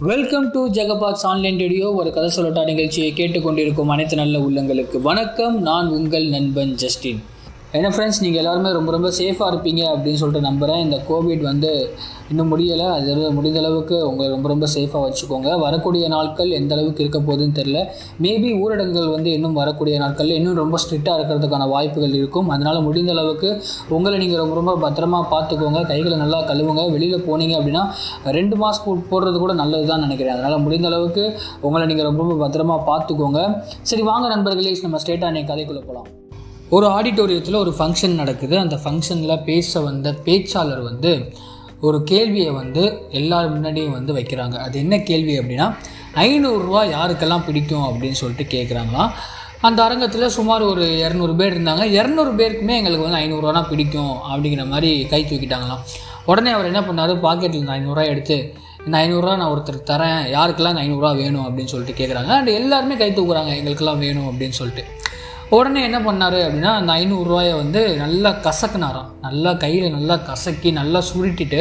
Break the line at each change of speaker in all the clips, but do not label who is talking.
Welcome to Jacob's online radio ஒரு கதை சொல்லட்டா நிகழ்ச்சியை கேட்டுக்கொண்டிருக்கும் அனைத்து நல்ல உள்ளங்களுக்கு வணக்கம். நான் உங்கள் நண்பன் ஜஸ்டின். என்ன ஃப்ரெண்ட்ஸ் நீங்கள் எல்லாருமே ரொம்ப ரொம்ப சேஃபாக இருப்பீங்க அப்படின்னு சொல்லிட்டு நம்புகிறேன் இந்த கோவிட் வந்து இன்னும் முடியலை. அது முடிந்த அளவுக்கு உங்களை ரொம்ப ரொம்ப சேஃபாக வச்சுக்கோங்க. வரக்கூடிய நாட்கள் எந்த அளவுக்கு இருக்க போகுதுன்னு தெரில மேபி ஊரடங்குகள் வந்து இன்னும் வரக்கூடிய நாட்களில் இன்னும் ரொம்ப ஸ்ட்ரிக்டாக இருக்கிறதுக்கான வாய்ப்புகள் இருக்கும். அதனால் முடிந்த அளவுக்கு உங்களை நீங்கள் ரொம்ப ரொம்ப பத்திரமா பார்த்துக்கோங்க. கைகளை நல்லா கழுவுங்க. வெளியில் போனீங்க அப்படின்னா ரெண்டு மாஸ்க் போடுறது கூட நல்லது தான் நினைக்கிறேன். அதனால் முடிந்த அளவுக்கு உங்களை நீங்கள் ரொம்ப ரொம்ப பத்திரமா பார்த்துக்கோங்க. சரி வாங்க நண்பர்களே. நம்ம ஸ்டேட்டாக அன்றைக்கி கதைக்குள்ளே போகலாம் ஒரு ஆடிட்டோரியத்தில் ஒரு ஃபங்க்ஷன் நடக்குது. அந்த ஃபங்க்ஷனில் பேச வந்த பேச்சாளர் வந்து ஒரு கேள்வியை வந்து எல்லார் முன்னாடியும் வந்து வைக்கிறாங்க. அது என்ன கேள்வி அப்படின்னா ஐநூறுரூவா யாருக்கெல்லாம் பிடிக்கும் அப்படின்னு சொல்லிட்டு கேட்குறாங்களாம் அந்த அரங்கத்தில் சுமார் ஒரு இரநூறு பேர் இருந்தாங்க. இரநூறு பேருக்குமே எங்களுக்கு வந்து ஐநூறுரூவா பிடிக்கும் அப்படிங்கிற மாதிரி கை தூக்கிட்டாங்களாம். உடனே அவர் என்ன பண்ணார்? பாக்கெட்டில் இந்த ஐநூறுரூவா எடுத்து இந்த ஐநூறுரூவா நான் ஒருத்தர் தரேன். யாருக்கெல்லாம் இந்த ஐநூறுரூவா வேணும் அப்படின்னு சொல்லிட்டு கேட்குறாங்க அண்ட் எல்லாருமே கை தூக்குறாங்க. எங்களுக்கெல்லாம் வேணும் அப்படின்னு சொல்லிட்டு. உடனே என்ன பண்ணார் அப்படின்னா அந்த ஐநூறுரூவாயை வந்து நல்லா கசக்குனாராம். நல்லா கையில் நல்லா கசக்கி நல்லா சுருட்டிட்டு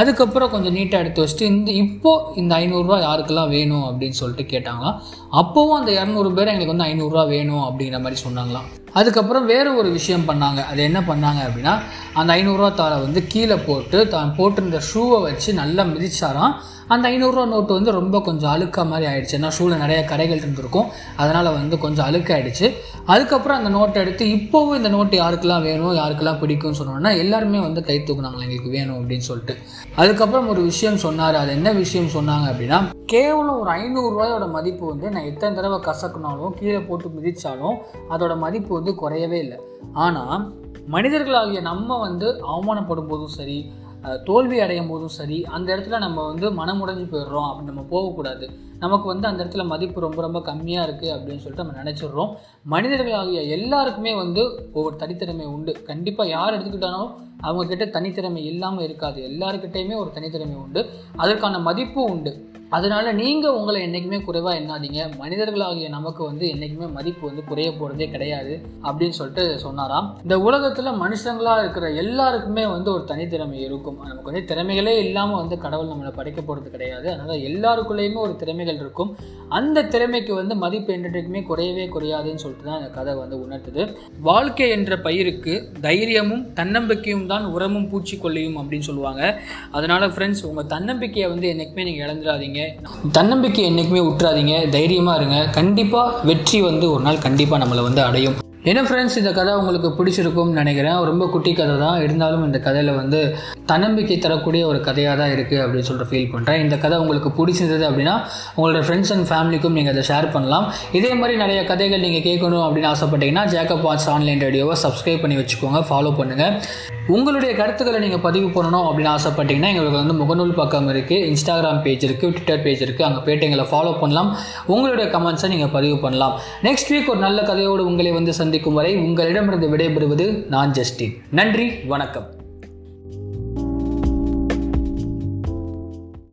அதுக்கப்புறம் கொஞ்சம் நீட்டாக எடுத்து வச்சுட்டு இந்த இப்போது இந்த ஐநூறுரூவா யாருக்கெல்லாம் வேணும் அப்படின்னு சொல்லிட்டு கேட்டாங்களாம். அப்போவும் அந்த இரநூறு பேர் எங்களுக்கு வந்து ஐநூறுரூவா வேணும் அப்படிங்கிற மாதிரி சொன்னாங்களாம். அதுக்கப்புறம் வேறு ஒரு விஷயம் பண்ணாங்க. அது என்ன பண்ணாங்க அப்படின்னா அந்த ஐநூறுரூவா தாளை வந்து கீழே போட்டு தான் போட்டிருந்த ஷூவை வச்சு நல்லா மிதிச்சாராம். அந்த ஐநூறுரூவா நோட்டு வந்து ரொம்ப கொஞ்சம் அழுக்கா மாதிரி ஆயிடுச்சு. ஏன்னா ஷூவில் நிறைய கடைகள் இருந்திருக்கும். அதனால் வந்து கொஞ்சம் அழுக்காயிடுச்சு. அதுக்கப்புறம் அந்த நோட்டை எடுத்து இப்போவும் இந்த நோட்டு யாருக்கெல்லாம் வேணும் யாருக்கெல்லாம் பிடிக்கும்னு சொன்னோன்னா எல்லாருமே வந்து கை தூக்குனாங்களா எங்களுக்கு வேணும் அப்படின்னு சொல்லிட்டு. அதுக்கப்புறம் ஒரு விஷயம் சொன்னார். அது என்ன விஷயம் சொன்னாங்க அப்படின்னா கேவலம் ஒரு ஐநூறுரூவாயோட மதிப்பு வந்து நான் எத்தனை தடவை கசக்குனாலும் கீழே போட்டு மிதித்தாலும் அதோட மதிப்பு வந்து குறையவே இல்லை. ஆனால் மனிதர்களாகிய நம்ம வந்து அவமானப்படும் போதும் சரி தோல்வி அடையும் போதும் சரி அந்த இடத்துல நம்ம வந்து மனமுடைஞ்சு போயிடுறோம். அப்படி நம்ம போகக்கூடாது. நமக்கு வந்து அந்த இடத்துல மதிப்பு ரொம்ப ரொம்ப கம்மியாக இருக்குது அப்படின்னு சொல்லிட்டு நம்ம நினச்சிடுறோம். மனிதர்களாகிய எல்லாருக்குமே வந்து ஒவ்வொரு தனித்திறமை உண்டு. கண்டிப்பாக யார் எடுத்துக்கிட்டாலும் அவங்கக்கிட்ட தனித்திறமை இல்லாமல் இருக்காது. எல்லாருக்கிட்டேயுமே ஒரு தனித்திறமை உண்டு. அதற்கான மதிப்பும் உண்டு. அதனால் நீங்கள் உங்களை என்றைக்குமே குறைவாக எண்ணாதீங்க. மனிதர்களாகிய நமக்கு வந்து என்றைக்குமே மதிப்பு வந்து குறைய போகிறதே கிடையாது அப்படின்னு சொல்லிட்டு சொன்னாராம். இந்த உலகத்தில் மனுஷங்களாக இருக்கிற எல்லாருக்குமே வந்து ஒரு தனித்திறமை இருக்கும். நமக்கு வந்து திறமைகளே இல்லாமல் வந்து கடவுள் நம்மளை படைக்க போகிறது கிடையாது. அதனால் எல்லாருக்குள்ளேயுமே ஒரு திறமைகள் இருக்கும். அந்த திறமைக்கு வந்து மதிப்பு என்றைக்குமே குறையவே குறையாதுன்னு சொல்லிட்டு தான் இந்த கதை வந்து உணர்த்துது. வாழ்க்கை என்ற பயிருக்கு தைரியமும் தன்னம்பிக்கையும் தான் உரமும் பூச்சிக்கொல்லியும் அப்படின்னு சொல்லுவாங்க. அதனால் ஃப்ரெண்ட்ஸ் உங்கள் தன்னம்பிக்கையை வந்து என்றைக்குமே நீங்கள் இழந்துடாதீங்க. தன்னம்பிக்கை என்றைக்குமே விட்டுறாதீங்க தைரியமாக இருங்க. கண்டிப்பாக வெற்றி வந்து ஒரு நாள் கண்டிப்பாக நம்மளை வந்து அடையும். என்ன ஃப்ரெண்ட்ஸ் இந்த கதை உங்களுக்கு பிடிச்சிருக்கும்னு நினைக்கிறேன். ரொம்ப குட்டி கதை தான் இருந்தாலும் இந்த கதையில் வந்து தன்னம்பிக்கை தரக்கூடிய ஒரு கதையாக தான் இருக்குது அப்படின்னு சொல்லிட்டு ஃபீல் பண்ணுறேன் இந்த கதை உங்களுக்கு பிடிச்சிருந்தது அப்படின்னா உங்களோட ஃப்ரெண்ட்ஸ் அண்ட் ஃபேமிலிக்கும் நீங்கள் அதை ஷேர் பண்ணலாம். இதே மாதிரி நிறைய கதைகள் நீங்கள் கேட்கணும் அப்படின்னு ஆசைப்பட்டீங்கன்னா ஜேக்கப் வாட்ஸ் ஆன்லைன் ரேடியோவை சப்ஸ்கிரைப் பண்ணி வச்சுக்கோங்க. ஃபாலோ பண்ணுங்கள் உங்களுடைய கருத்துக்களை நீங்கள் பதிவு பண்ணணும் அப்படின்னு ஆசைப்பட்டீங்கன்னா எங்களுக்கு வந்து முகநூல் பக்கம் இருக்குது இன்ஸ்டாகிராம் பேஜ் இருக்குது ட்விட்டர் பேஜ் இருக்குது அங்கே போய்ட்டு எங்களை ஃபாலோ பண்ணலாம். உங்களுடைய கமெண்ட்ஸை நீங்கள் பதிவு பண்ணலாம். நெக்ஸ்ட் வீக் ஒரு நல்ல கதையோடு உங்களை வந்து சந்திக்கும் வரை உங்களிடமிருந்து விடைபெறுவது நான் ஜஸ்டின். நன்றி வணக்கம்.